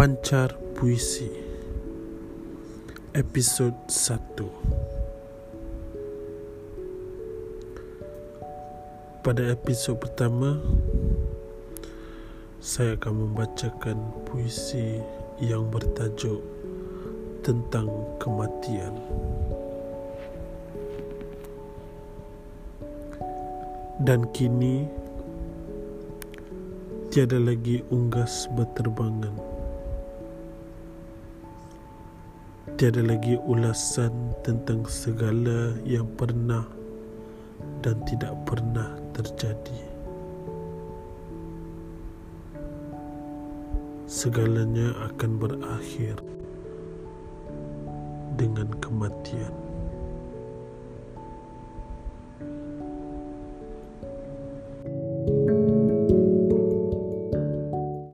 Pancar Puisi Episod 1 Pada episod pertama Saya akan membacakan puisi yang bertajuk Tentang Kematian. Dan kini Tiada lagi unggas berterbangan Tiada lagi ulasan tentang segala yang pernah dan tidak pernah terjadi. Segalanya akan berakhir dengan kematian.